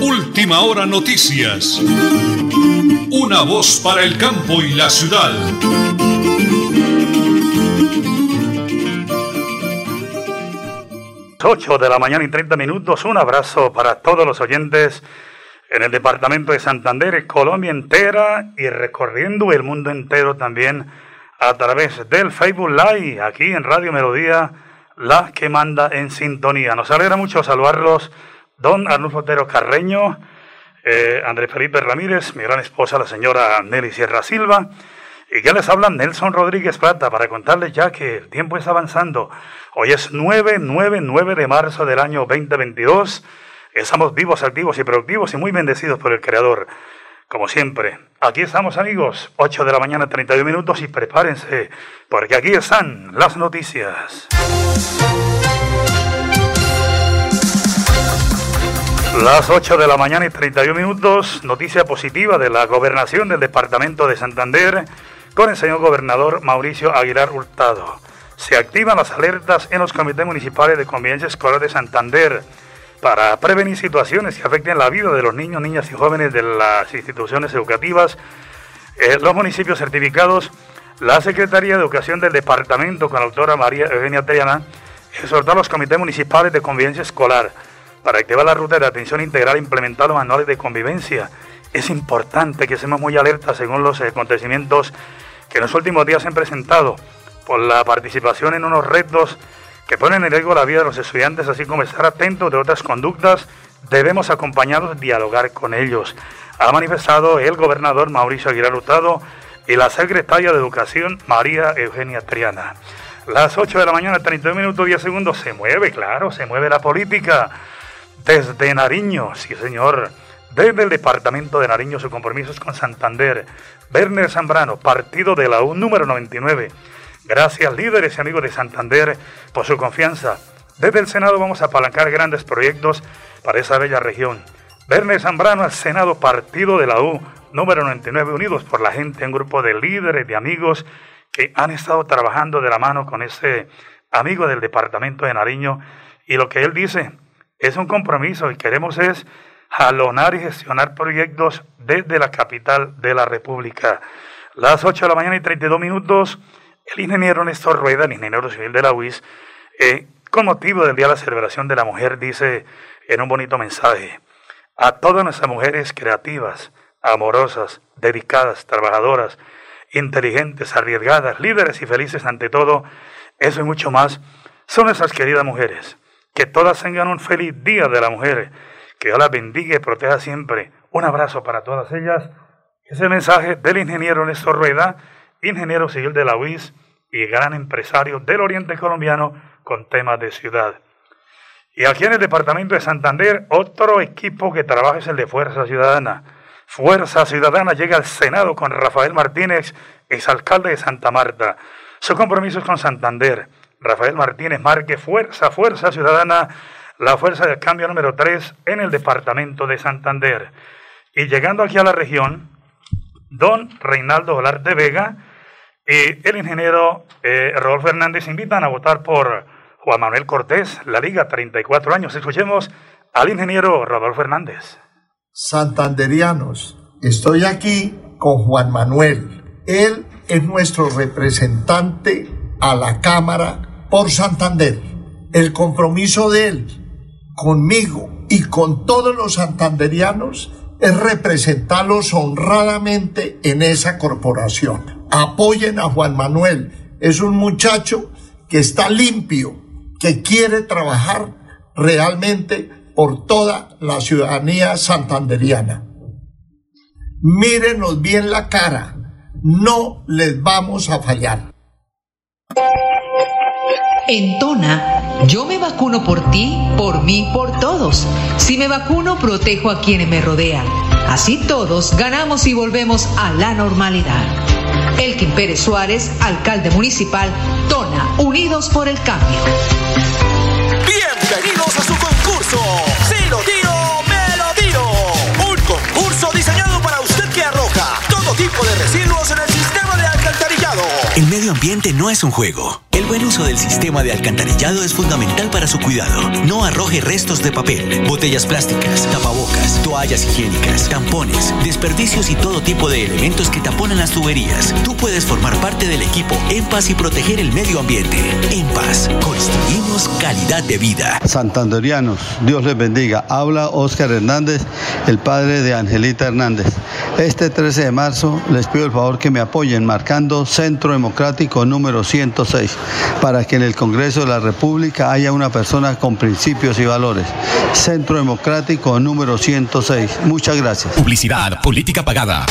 Última hora noticias. Una voz para el campo y la ciudad. 8 de la mañana y 30 minutos. Un abrazo para todos los oyentes en el departamento de Santander, Colombia entera y recorriendo el mundo entero también a través del Facebook Live, aquí en Radio Melodía, la que manda en sintonía. Nos alegra mucho saludarlos, don Arnulfo Otero Carreño, eh, Andrés Felipe Ramírez, mi gran esposa, la señora Nelly Sierra Silva, y ya les habla Nelson Rodríguez Plata para contarles ya que el tiempo está avanzando. Hoy es 9, 9, 9 de marzo del año 2022. Estamos vivos, activos y productivos y muy bendecidos por el Creador. Como siempre, aquí estamos amigos, 8 de la mañana 32 minutos y prepárense, porque aquí están las noticias. Las 8 de la mañana y 31 minutos, noticia positiva de la gobernación del departamento de Santander con el señor gobernador Mauricio Aguilar Hurtado. Se activan las alertas en los comités municipales de convivencia escolar de Santander para prevenir situaciones que afecten la vida de los niños, niñas y jóvenes de las instituciones educativas. En los municipios certificados, la Secretaría de Educación del Departamento, con la doctora María Eugenia Triana, exhortó a los comités municipales de convivencia escolar para activar la ruta de atención integral implementar los manuales de convivencia. Es importante que seamos muy alertas según los acontecimientos que en los últimos días se han presentado por la participación en unos retos que ponen en riesgo la vida de los estudiantes, así como estar atentos de otras conductas, debemos acompañarlos dialogar con ellos. Ha manifestado el gobernador Mauricio Aguilar Hurtado y la secretaria de Educación María Eugenia Triana. Las 8 de la mañana, 32 minutos 10 segundos, se mueve, claro, se mueve la política. Desde Nariño, sí señor, desde el departamento de Nariño, su compromiso es con Santander. Werner Zambrano, partido de la U número 99. Gracias, líderes y amigos de Santander, por su confianza. Desde el Senado vamos a apalancar grandes proyectos para esa bella región. Werner Zambrano al Senado, partido de la U número 99, unidos por la gente, un grupo de líderes, de amigos que han estado trabajando de la mano con ese amigo del departamento de Nariño. Y lo que él dice es un compromiso y queremos es jalonar y gestionar proyectos desde la capital de la República. Las 8 de la mañana y 32 minutos, el ingeniero Néstor Rueda, el ingeniero civil de la UIS, eh, con motivo del Día de la Celebración de la Mujer, dice en un bonito mensaje, a todas nuestras mujeres creativas, amorosas, dedicadas, trabajadoras, inteligentes, arriesgadas, líderes y felices ante todo, eso y mucho más, son nuestras queridas mujeres. Que todas tengan un feliz Día de la Mujer que Dios las bendiga y proteja siempre. Un abrazo para todas ellas. Ese mensaje del ingeniero Néstor Rueda, ingeniero civil de la UIS y gran empresario del Oriente Colombiano con temas de ciudad. Y aquí en el departamento de Santander, otro equipo que trabaja es el de Fuerza Ciudadana. Fuerza Ciudadana llega al Senado con Rafael Martínez, exalcalde de Santa Marta. Su compromiso con Santander. Rafael Martínez marque Fuerza, Fuerza Ciudadana la fuerza del cambio número 3 en el departamento de Santander. Y llegando aquí a la región, don Reinaldo de Vega y el ingeniero eh, Rodolfo Hernández invitan a votar por Juan Manuel Cortés, la Liga, 34 años. Escuchemos al ingeniero Rodolfo Hernández. Santanderianos, estoy aquí con Juan Manuel. Él es nuestro representante a la Cámara por Santander. El compromiso de él conmigo y con todos los santanderianos es representarlos honradamente en esa corporación. Apoyen a Juan Manuel. Es un muchacho que está limpio, que quiere trabajar realmente por toda la ciudadanía santanderiana. Mírenos bien la cara, no les vamos a fallar. En Tona, yo me vacuno por ti, por mí, por todos. Si me vacuno, protejo a quienes me rodean. Así todos ganamos y volvemos a la normalidad. Elkin Pérez Suárez, alcalde municipal, Tona, Unidos por el Cambio. Bienvenidos a su concurso. Si lo tiro, me lo tiro. Un concurso diseñado para usted que arroja todo tipo de residuos en el sistema de alcantarillado. El medio ambiente no es un juego El buen uso del sistema de alcantarillado es fundamental para su cuidado. No arroje restos de papel, botellas plásticas, tapabocas, toallas higiénicas, tampones, desperdicios y todo tipo de elementos que taponan las tuberías. Tú puedes formar parte del equipo En Paz y proteger el medio ambiente. En Paz, construimos calidad de vida. Santanderianos, Dios les bendiga. Habla Oscar Hernández, el padre de Angelita Hernández. Este 13 de marzo les pido el favor que me apoyen marcando Centro Democrático número 106 para que en el Congreso de la República haya una persona con principios y valores. Centro Democrático número 106. Muchas gracias. Publicidad, política pagada.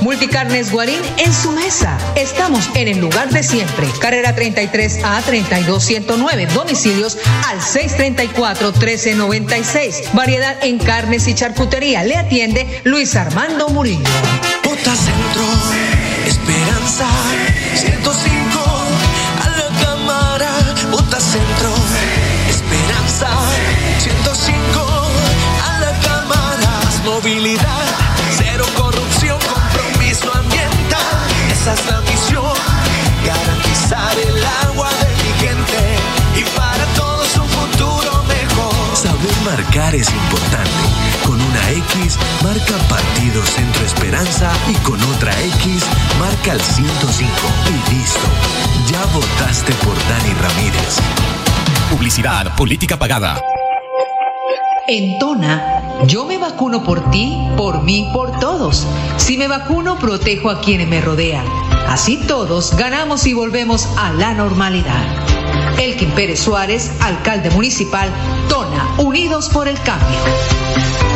Multicarnes Guarín en su mesa. Estamos en el lugar de siempre. Carrera 33 a 32109. Domicilios al 634 1396. Variedad en carnes y charcutería. Le atiende Luis Armando Murillo. Bota Centro, Esperanza, 105 Centro, Esperanza, 105 a la cámara. Movilidad, cero corrupción, compromiso ambiental. Esa es la misión, garantizar el agua de mi gente y para todos un futuro mejor. Saber marcar es importante. X marca Partido Centro Esperanza y con otra X marca el 105 y listo. Ya votaste por Dani Ramírez. Publicidad, política pagada. En Tona, yo me vacuno por ti, por mí, por todos. Si me vacuno, protejo a quienes me rodean. Así todos ganamos y volvemos a la normalidad. Elkin Pérez Suárez, alcalde municipal, Tona, Unidos por el Cambio.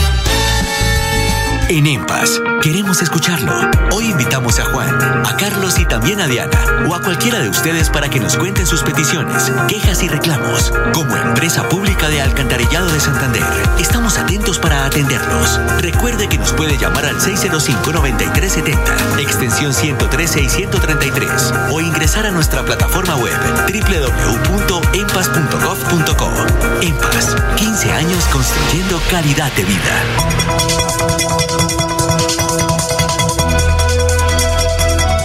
En EMPAS, queremos escucharlo. Hoy invitamos a Juan, a Carlos y también a Diana, o a cualquiera de ustedes para que nos cuenten sus peticiones, quejas y reclamos. Como empresa pública de Alcantarillado de Santander, estamos atentos para atenderlos. Recuerde que nos puede llamar al 605-9370, extensión 113 y 133, o ingresar a nuestra plataforma web www.empas.gov.co. EMPAS, 15 años construyendo calidad de vida.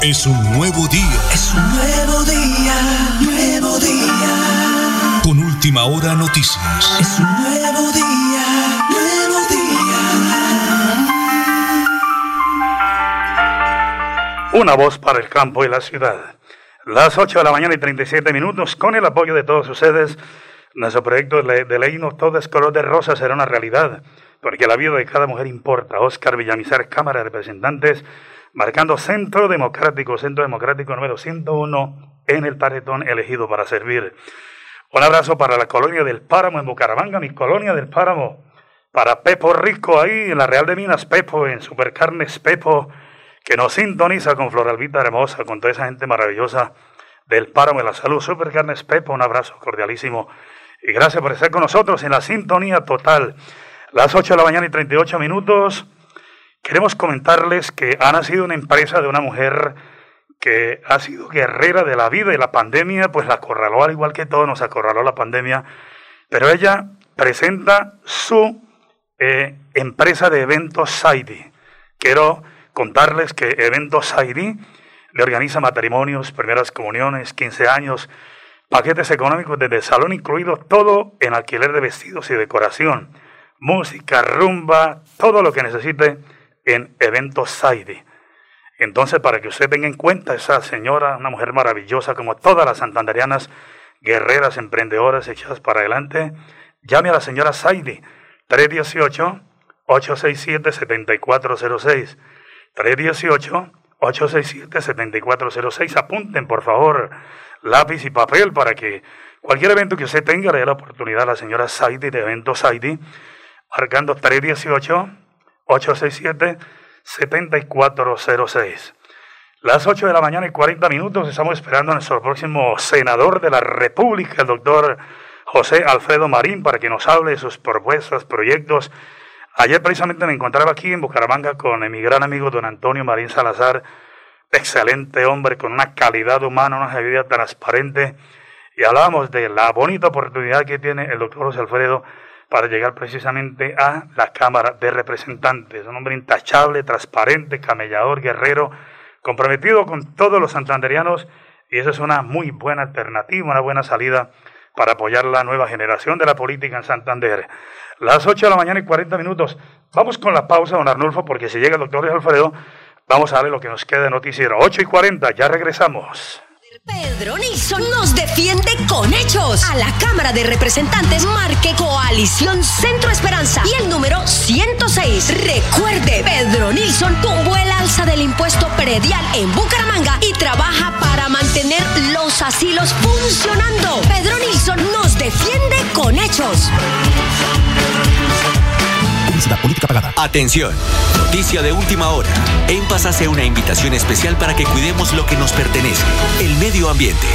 Es un nuevo día. Es un nuevo día, nuevo día. Con última hora noticias. Es un nuevo día, nuevo día. Una voz para el campo y la ciudad. Las 8 de la mañana y 37 minutos, con el apoyo de todos ustedes, nuestro proyecto de ley No Color de Rosa será una realidad, porque la vida de cada mujer importa. Oscar Villamizar, Cámara de Representantes, marcando Centro Democrático, Centro Democrático número 101 en el paredón elegido para servir. Un abrazo para la colonia del Páramo en Bucaramanga, mi colonia del Páramo. Para Pepo Rico ahí en la Real de Minas, Pepo en Supercarnes Pepo, que nos sintoniza con Floralvita Hermosa, con toda esa gente maravillosa del Páramo de la Salud. Supercarnes Pepo, un abrazo cordialísimo. Y gracias por estar con nosotros en la sintonía total. Las 8 de la mañana y 38 minutos. Queremos comentarles que ha nacido una empresa de una mujer que ha sido guerrera de la vida y la pandemia, pues la acorraló al igual que todo, nos acorraló la pandemia, pero ella presenta su eh, empresa de eventos Saidi. Quiero contarles que Eventos Saidi le organiza matrimonios, primeras comuniones, 15 años, paquetes económicos desde salón incluido, todo en alquiler de vestidos y decoración, música, rumba, todo lo que necesite en Eventos Saidi. Entonces, para que usted tenga en cuenta esa señora, una mujer maravillosa como todas las santanderianas, guerreras, emprendedoras, echadas para adelante, llame a la señora Saidi, 318-867-7406. 318-867-7406. Apunten, por favor, lápiz y papel para que cualquier evento que usted tenga le dé la oportunidad a la señora Saidi de Eventos Saidi, marcando 318-867-7406. Las 8 de la mañana y 40 minutos estamos esperando a nuestro próximo senador de la República, el doctor José Alfredo Marín, para que nos hable de sus propuestas, proyectos Ayer precisamente me encontraba aquí en Bucaramanga con mi gran amigo don Antonio Marín Salazar, excelente hombre con una calidad humana, una vida transparente, y hablábamos de la bonita oportunidad que tiene el doctor José Alfredo para llegar precisamente a la Cámara de Representantes. Un hombre intachable, transparente, camellador, guerrero, comprometido con todos los santanderianos y eso es una muy buena alternativa, una buena salida para apoyar la nueva generación de la política en Santander. Las 8 de la mañana y 40 minutos. Vamos con la pausa, don Arnulfo, porque si llega el doctor Alfredo, vamos a darle lo que nos queda de noticiero. 8 y 40, ya regresamos. Pedro Nilsson nos defiende con hechos. A la Cámara de Representantes marque Coalición Centro Esperanza y el número 106. Recuerde, Pedro Nilsson tuvo el alza del impuesto predial en Bucaramanga y trabaja para mantener los asilos funcionando. Pedro Nilsson nos defiende con hechos política pagada. Atención, noticia de última hora. En Paz hace una invitación especial para que cuidemos lo que nos pertenece, el medio ambiente.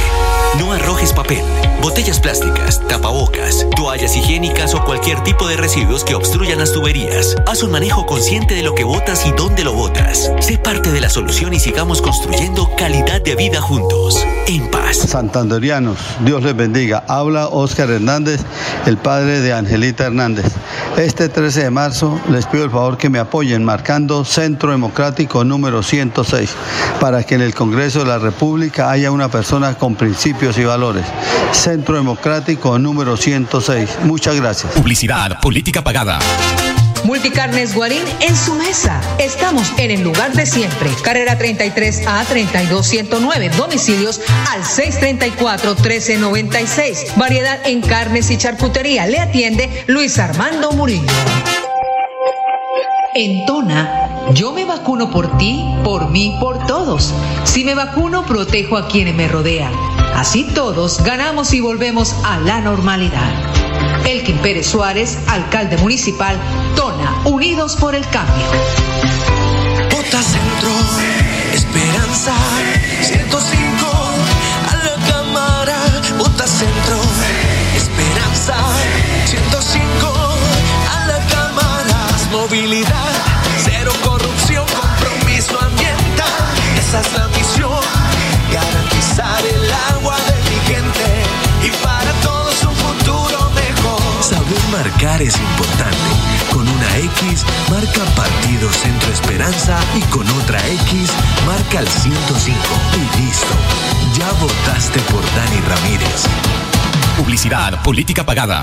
No arrojes papel, botellas plásticas, tapabocas, toallas higiénicas o cualquier tipo de residuos que obstruyan las tuberías. Haz un manejo consciente de lo que botas y dónde lo botas. Sé parte de la solución y sigamos construyendo calidad de vida juntos. En paz. Santanderianos, Dios les bendiga. Habla Oscar Hernández, el padre de Angelita Hernández. Este 13 de marzo les pido el favor que me apoyen marcando Centro Democrático número 106 para que en el Congreso de la República haya una persona con principios y valores. Centro Democrático número 106. Muchas gracias. Publicidad, política pagada. Multicarnes Guarín en su mesa. Estamos en el lugar de siempre. Carrera 33 a 32109. Domicilios al 634 1396. Variedad en carnes y charcutería. Le atiende Luis Armando Murillo. En Tona, yo me vacuno por ti, por mí, por todos. Si me vacuno, protejo a quienes me rodean. Así todos ganamos y volvemos a la normalidad. Elkin Pérez Suárez, alcalde municipal, Tona, Unidos por el Cambio. Centro, Esperanza, 105, es importante. Con una X marca Partido Centro Esperanza y con otra X marca el 105. Y listo. Ya votaste por Dani Ramírez. Publicidad, política pagada.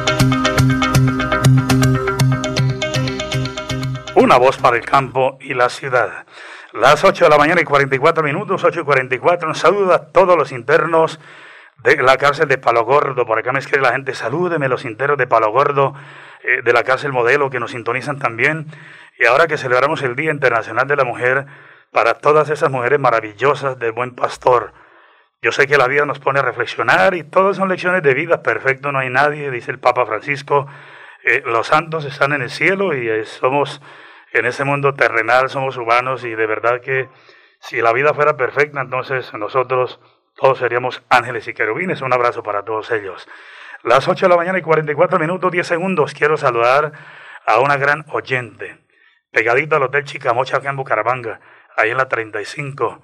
Una voz para el campo y la ciudad. Las 8 de la mañana y 44 minutos, 8 y 44. Un saludo a todos los internos de la cárcel de Palo Gordo. Por acá me escribe la gente, salúdeme los internos de Palo Gordo, eh, de la cárcel modelo, que nos sintonizan también. Y ahora que celebramos el Día Internacional de la Mujer, para todas esas mujeres maravillosas del buen pastor. Yo sé que la vida nos pone a reflexionar y todas son lecciones de vida. Perfecto, no hay nadie, dice el Papa Francisco. Eh, los santos están en el cielo y eh, somos en ese mundo terrenal, somos humanos y de verdad que si la vida fuera perfecta, entonces nosotros todos seríamos ángeles y querubines. Un abrazo para todos ellos. Las 8 de la mañana y 44 minutos, 10 segundos. Quiero saludar a una gran oyente, pegadito al Hotel Chicamocha acá en Bucaramanga, ahí en la 35.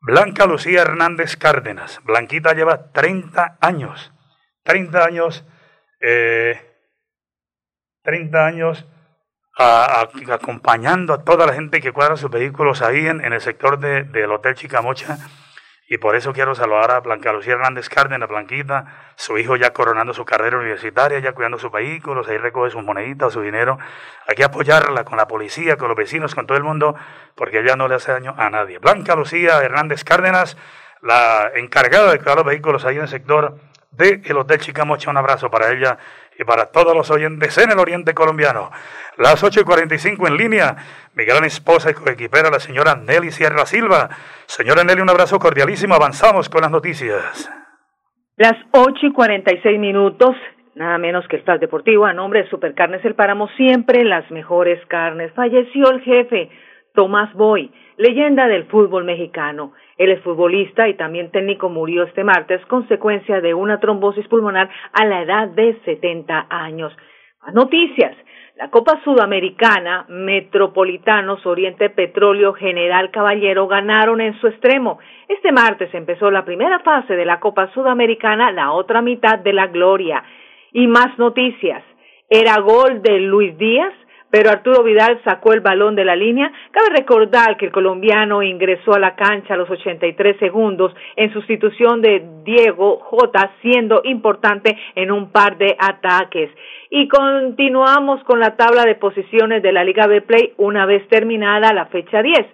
Blanca Lucía Hernández Cárdenas. Blanquita lleva 30 años. 30 años eh, 30 años acompañando a toda la gente que cuadra sus vehículos ahí en, el sector del Hotel Chicamocha. Y por eso quiero saludar a Blanca Lucía Hernández Cárdenas, Blanquita, su hijo ya coronando su carrera universitaria, ya cuidando sus vehículos, ahí recoge sus moneditas, su dinero. Hay que apoyarla con la policía, con los vecinos, con todo el mundo, porque ella no le hace daño a nadie. Blanca Lucía Hernández Cárdenas, la encargada de cuidar los vehículos ahí en el sector del Hotel Chicamocha. Un abrazo para ella y para todos los oyentes en el Oriente Colombiano. Las 8 y 45 en línea, mi gran esposa y coequipera, la señora Nelly Sierra Silva. Señora Nelly, un abrazo cordialísimo. Avanzamos con las noticias. Las 8 y 46 minutos, nada menos que el Flash Deportivo, a nombre de Supercarnes El Páramo, siempre las mejores carnes. Falleció el jefe Tomás Boy, leyenda del fútbol mexicano. El exfutbolista y también técnico murió este martes consecuencia de una trombosis pulmonar a la edad de 70 años. Más noticias. La Copa Sudamericana, Metropolitanos, Oriente Petróleo, General Caballero ganaron en su extremo. Este martes empezó la primera fase de la Copa Sudamericana, la otra mitad de la gloria. Y más noticias. Era gol de Luis Díaz, pero Arturo Vidal sacó el balón de la línea. Cabe recordar que el colombiano ingresó a la cancha a los 83 segundos en sustitución de Diego J, siendo importante en un par de ataques. Y continuamos con la tabla de posiciones de la Liga B Play una vez terminada la fecha 10.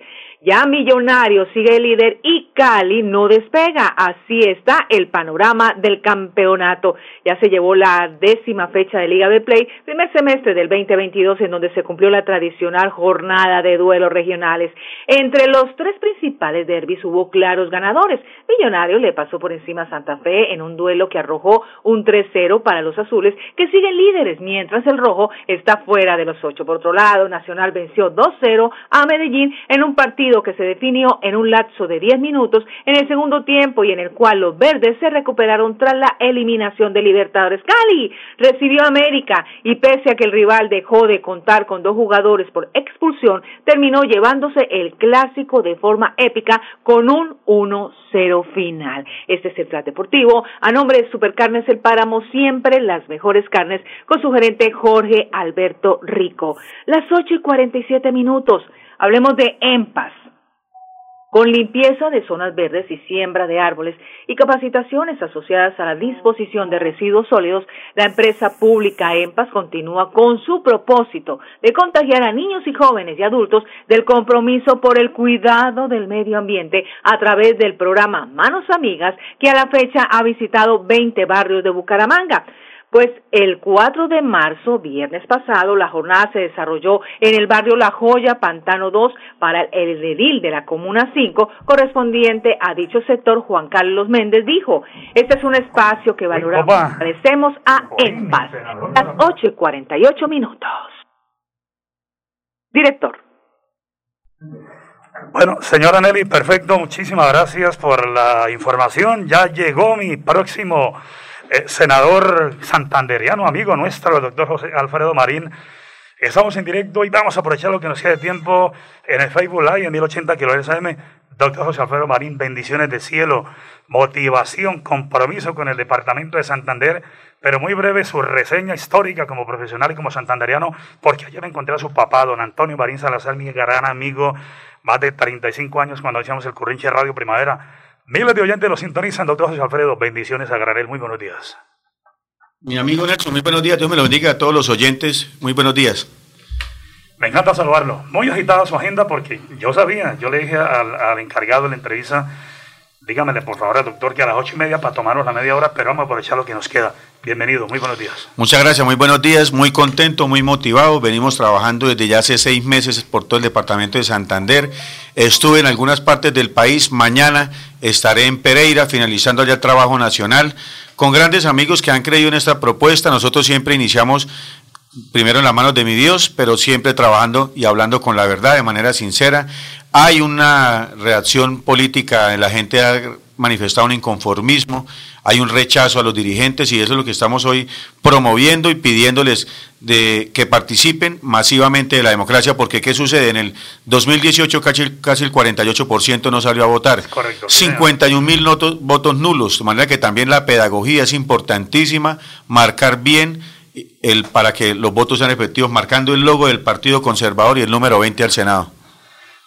Ya Millonario sigue líder y Cali no despega. Así está el panorama del campeonato. Ya se llevó la décima fecha de Liga de Play, primer semestre del 2022, en donde se cumplió la tradicional jornada de duelos regionales. Entre los tres principales derbis hubo claros ganadores. Millonario le pasó por encima a Santa Fe en un duelo que arrojó un 3-0 para los azules, que siguen líderes, mientras el rojo está fuera de los ocho. Por otro lado, Nacional venció 2-0 a Medellín en un partido que se definió en un lapso de 10 minutos en el segundo tiempo y en el cual los verdes se recuperaron tras la eliminación de Libertadores. Cali recibió América y pese a que el rival dejó de contar con dos jugadores por expulsión, terminó llevándose el clásico de forma épica con un 1-0 final. Este es el Plan Deportivo. A nombre de Supercarnes El Páramo, siempre las mejores carnes con su gerente Jorge Alberto Rico. Las 8 y 47 minutos. Hablemos de EMPAS con limpieza de zonas verdes y siembra de árboles y capacitaciones asociadas a la disposición de residuos sólidos, la empresa pública EMPAS continúa con su propósito de contagiar a niños y jóvenes y adultos del compromiso por el cuidado del medio ambiente a través del programa Manos Amigas, que a la fecha ha visitado 20 barrios de Bucaramanga. Pues el 4 de marzo, viernes pasado, la jornada se desarrolló en el barrio La Joya, Pantano 2, para el edil de la Comuna 5, correspondiente a dicho sector, Juan Carlos Méndez dijo, este es un espacio que valoramos, agradecemos a EMPAS. Las 8 y 48 minutos. Director. Bueno, señora Nelly, perfecto, muchísimas gracias por la información. Ya llegó mi próximo eh, senador santanderiano, amigo nuestro, el doctor José Alfredo Marín. Estamos en directo y vamos a aprovechar lo que nos queda de tiempo en el Facebook Live en 1080 kHz AM. Doctor José Alfredo Marín, bendiciones de cielo, motivación, compromiso con el departamento de Santander, pero muy breve su reseña histórica como profesional y como santanderiano, porque ayer encontré a su papá, don Antonio Marín Salazar, mi gran amigo, más de 35 años cuando hacíamos el Currinche Radio Primavera Miles de oyentes lo sintonizan, doctor José Alfredo. Bendiciones a Granel. Muy buenos días. Mi amigo Nelson, muy buenos días. Dios me lo bendiga a todos los oyentes. Muy buenos días. Me encanta saludarlo. Muy agitada su agenda porque yo sabía, yo le dije al, encargado de la entrevista, dígamele por favor doctor que a las ocho y media para tomarnos la media hora, pero vamos a aprovechar lo que nos queda. Bienvenido, muy buenos días. Muchas gracias, muy buenos días, muy contento, muy motivado. Venimos trabajando desde ya hace seis meses por todo el departamento de Santander. Estuve en algunas partes del país. Mañana estaré en Pereira finalizando ya el trabajo nacional con grandes amigos que han creído en esta propuesta. Nosotros siempre iniciamos primero en las manos de mi Dios, pero siempre trabajando y hablando con la verdad de manera sincera. Hay una reacción política, la gente ha manifestado un inconformismo hay un rechazo a los dirigentes y eso es lo que estamos hoy promoviendo y pidiéndoles de que participen masivamente de la democracia, porque ¿qué sucede? En el 2018 casi, casi el 48% no salió a votar, Correcto, 51 mil votos nulos, de manera que también la pedagogía es importantísima, marcar bien el, para que los votos sean efectivos, marcando el logo del Partido Conservador y el número 20 al Senado.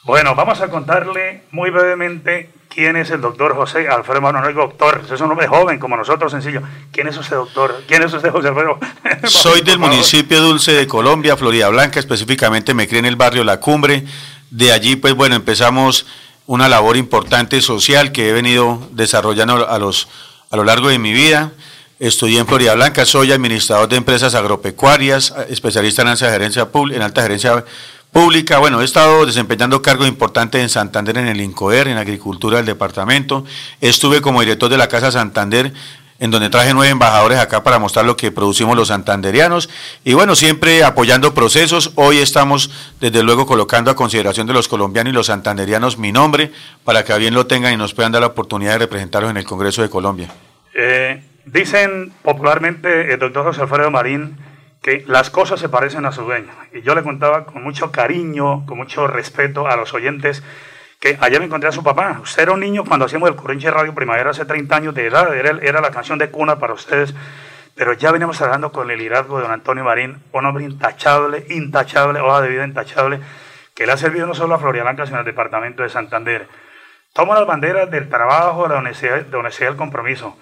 Bueno, vamos a contarle muy brevemente quién es el doctor José Alfredo Manuel, doctor, es un hombre joven como nosotros, sencillo. ¿Quién es usted, doctor? ¿Quién es usted, José Alfredo? Soy del municipio Dulce de Colombia, Florida Blanca, específicamente me crié en el barrio La Cumbre. De allí, pues bueno, empezamos una labor importante social que he venido desarrollando a, los, a lo largo de mi vida. Estudié en Florida Blanca, soy administrador de empresas agropecuarias, especialista en alta gerencia, en alta gerencia pública. Bueno, he estado desempeñando cargos importantes en Santander, en el INCOER, en agricultura del departamento. Estuve como director de la Casa Santander, en donde traje nueve embajadores acá para mostrar lo que producimos los santanderianos. Y bueno, siempre apoyando procesos. Hoy estamos, desde luego, colocando a consideración de los colombianos y los santanderianos mi nombre, para que bien lo tengan y nos puedan dar la oportunidad de representarlos en el Congreso de Colombia. Eh, dicen popularmente el doctor José Alfredo Marín, que las cosas se parecen a su dueño. Y yo le contaba con mucho cariño, con mucho respeto a los oyentes, que ayer me encontré a su papá. Usted era un niño cuando hacíamos el Corrinche Radio Primavera hace 30 años de edad, era, era la canción de cuna para ustedes. Pero ya venimos trabajando con el liderazgo de don Antonio Marín, un hombre intachable, intachable, hoja de vida intachable, que le ha servido no solo a Florianca, sino al departamento de Santander. Toma las banderas del trabajo, de la honestidad, de honestidad del compromiso.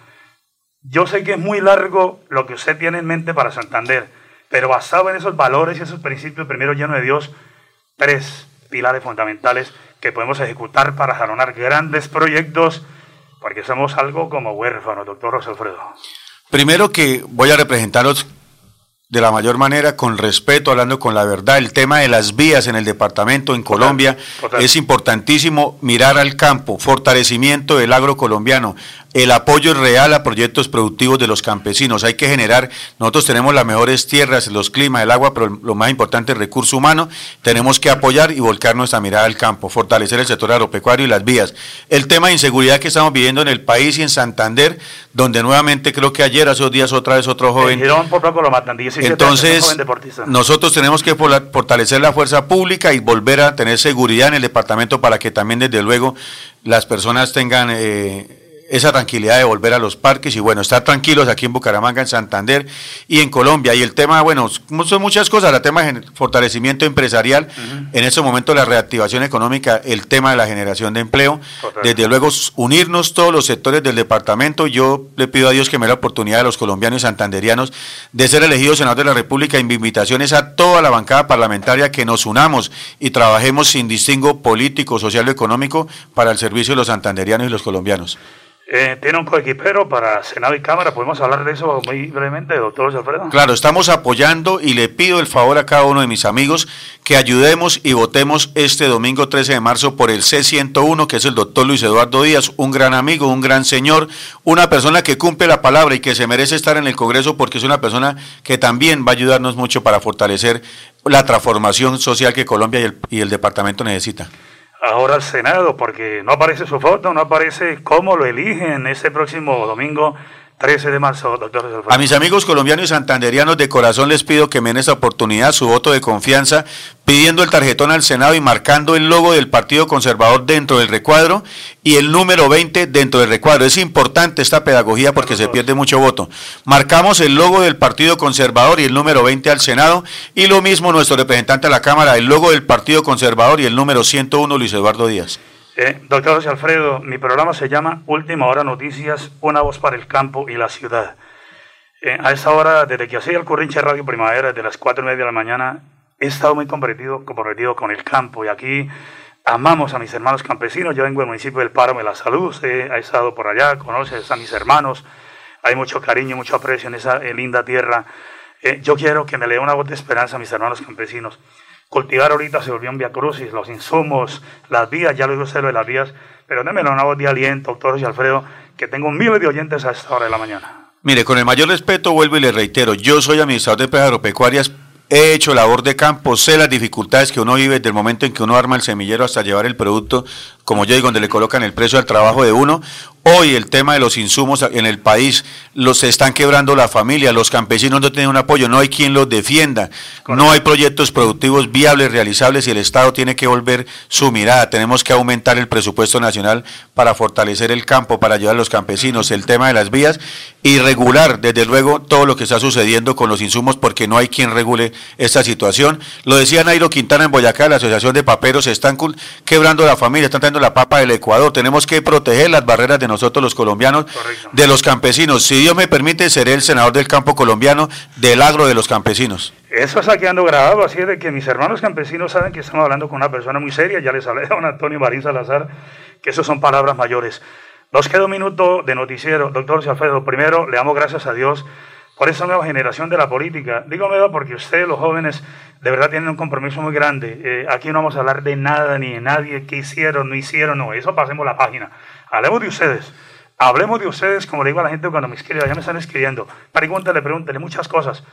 Yo sé que es muy largo lo que usted tiene en mente para Santander, pero basado en esos valores y esos principios, primero lleno de Dios, tres pilares fundamentales que podemos ejecutar para jalonar grandes proyectos, porque somos algo como huérfanos, doctor José Alfredo. Primero que voy a representaros de la mayor manera, con respeto, hablando con la verdad. El tema de las vías en el departamento, en Colombia, es importantísimo mirar al campo, fortalecimiento del agro colombiano el apoyo real a proyectos productivos de los campesinos. Hay que generar, nosotros tenemos las mejores tierras, los climas, el agua, pero lo más importante, el recurso humano. Tenemos que apoyar y volcar nuestra mirada al campo, fortalecer el sector agropecuario y las vías. El tema de inseguridad que estamos viviendo en el país y en Santander, donde nuevamente creo que ayer, hace dos días, otra vez otro joven. Entonces, nosotros tenemos que fortalecer la fuerza pública y volver a tener seguridad en el departamento para que también, desde luego, las personas tengan... Eh, esa tranquilidad de volver a los parques y bueno, estar tranquilos aquí en Bucaramanga, en Santander y en Colombia. Y el tema, bueno, son muchas cosas, el tema de fortalecimiento empresarial, en ese momento la reactivación económica, el tema de la generación de empleo, desde luego unirnos todos los sectores del departamento. Yo le pido a Dios que me dé la oportunidad a los colombianos y santanderianos de ser elegidos senador de la República. Mi invitación es a toda la bancada parlamentaria que nos unamos y trabajemos sin distingo político, social o económico para el servicio de los santanderianos y los colombianos. Eh, tiene un coequipero para Senado y Cámara. ¿Podemos hablar de eso muy brevemente, doctor Alfredo? Claro, estamos apoyando y le pido el favor a cada uno de mis amigos que ayudemos y votemos este domingo 13 de marzo por el C101, que es el doctor Luis Eduardo Díaz, un gran amigo, un gran señor, una persona que cumple la palabra y que se merece estar en el Congreso porque es una persona que también va a ayudarnos mucho para fortalecer la transformación social que Colombia y el, y el departamento necesita ahora al Senado, porque no aparece su foto, no aparece cómo lo eligen ese próximo domingo 13 de marzo, doctor A mis amigos colombianos y santanderianos de corazón les pido que me den esa oportunidad, su voto de confianza, pidiendo el tarjetón al Senado y marcando el logo del Partido Conservador dentro del recuadro y el número 20 dentro del recuadro. Es importante esta pedagogía porque se pierde mucho voto. Marcamos el logo del Partido Conservador y el número 20 al Senado y lo mismo nuestro representante a la Cámara, el logo del Partido Conservador y el número 101 Luis Eduardo Díaz. Eh, doctor José Alfredo, mi programa se llama Última Hora Noticias, una voz para el campo y la ciudad. Eh, a esa hora, desde que hacía el Corrinche Radio Primavera, desde las cuatro y media de la mañana, he estado muy comprometido, comprometido con el campo y aquí amamos a mis hermanos campesinos. Yo vengo del municipio del Páramo de la Salud, usted ha estado por allá, conoce a mis hermanos, hay mucho cariño, mucho aprecio en esa eh, linda tierra. yo quiero que me lea una voz de esperanza a mis hermanos campesinos. Cultivar ahorita se volvió un via crucis, los insumos, las vías, ya lo digo usted lo de las vías, pero démelo una voz de aliento, doctor y Alfredo, que tengo miles de oyentes a esta hora de la mañana. Mire, con el mayor respeto vuelvo y le reitero, yo soy administrador de empresas agropecuarias He hecho labor de campo, sé las dificultades que uno vive desde el momento en que uno arma el semillero hasta llevar el producto, como yo digo, donde le colocan el precio al trabajo de uno. Hoy el tema de los insumos en el país los están quebrando la familia, los campesinos no tienen un apoyo, no hay quien los defienda, no hay proyectos productivos viables, realizables y el Estado tiene que volver su mirada. Tenemos que aumentar el presupuesto nacional para fortalecer el campo, para ayudar a los campesinos, el tema de las vías y regular desde luego todo lo que está sucediendo con los insumos porque no hay quien regule esta situación. Lo decía Nairo Quintana en Boyacá, la Asociación de Paperos, están quebrando la familia, están la papa del Ecuador. Tenemos que proteger las barreras de nosotros los colombianos, de los campesinos. Si Dios me permite, seré el senador del campo colombiano, del agro de los campesinos. Eso está quedando grabado, así es de que mis hermanos campesinos saben que estamos hablando con una persona muy seria. Ya les hablé a don Antonio Marín Salazar que eso son palabras mayores. Nos queda un minuto de noticiero. Doctor Alfredo, primero le damos gracias a Dios por esa nueva generación de la política. Digo nueva porque ustedes, los jóvenes, de verdad tienen un compromiso muy grande. Eh, aquí no vamos a hablar de nada ni de nadie, qué hicieron, no hicieron, no. Eso pasemos la página. Hablemos de ustedes. Hablemos de ustedes, como le digo a la gente cuando me escribe, ya me están escribiendo. Pregúntale, pregúntale muchas cosas.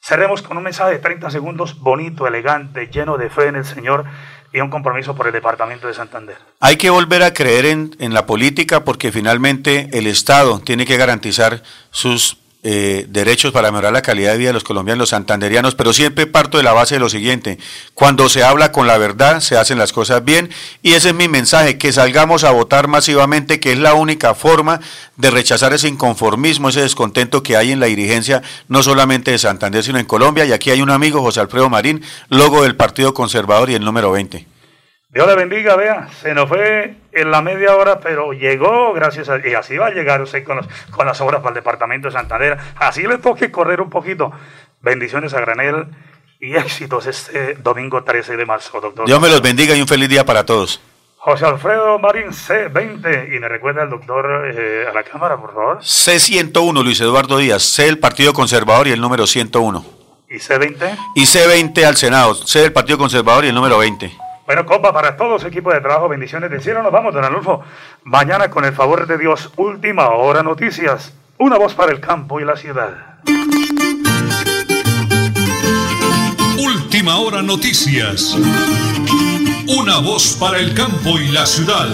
Cerremos con un mensaje de 30 segundos bonito, elegante, lleno de fe en el Señor y un compromiso por el Departamento de Santander. Hay que volver a creer en, en la política porque finalmente el Estado tiene que garantizar sus eh, derechos para mejorar la calidad de vida de los colombianos, los santanderianos, pero siempre parto de la base de lo siguiente, cuando se habla con la verdad, se hacen las cosas bien, y ese es mi mensaje, que salgamos a votar masivamente, que es la única forma de rechazar ese inconformismo, ese descontento que hay en la dirigencia, no solamente de Santander, sino en Colombia, y aquí hay un amigo, José Alfredo Marín, logo del Partido Conservador y el número 20. Dios le bendiga, vea, se nos fue en la media hora, pero llegó, gracias a y así va a llegar usted con, con las obras para el departamento de Santander. Así le toque correr un poquito. Bendiciones a Granel y éxitos este domingo 13 de marzo, doctor. Dios me los bendiga y un feliz día para todos. José Alfredo Marín C20 y me recuerda el doctor eh, a la cámara, por favor. C101, Luis Eduardo Díaz, C el Partido Conservador y el número 101. ¿Y C20? Y C20 al Senado, C del Partido Conservador y el número 20. Bueno, copa para todos, equipo de trabajo, bendiciones del cielo. Nos vamos, don Anulfo. Mañana, con el favor de Dios, última hora noticias. Una voz para el campo y la ciudad. Última hora noticias. Una voz para el campo y la ciudad.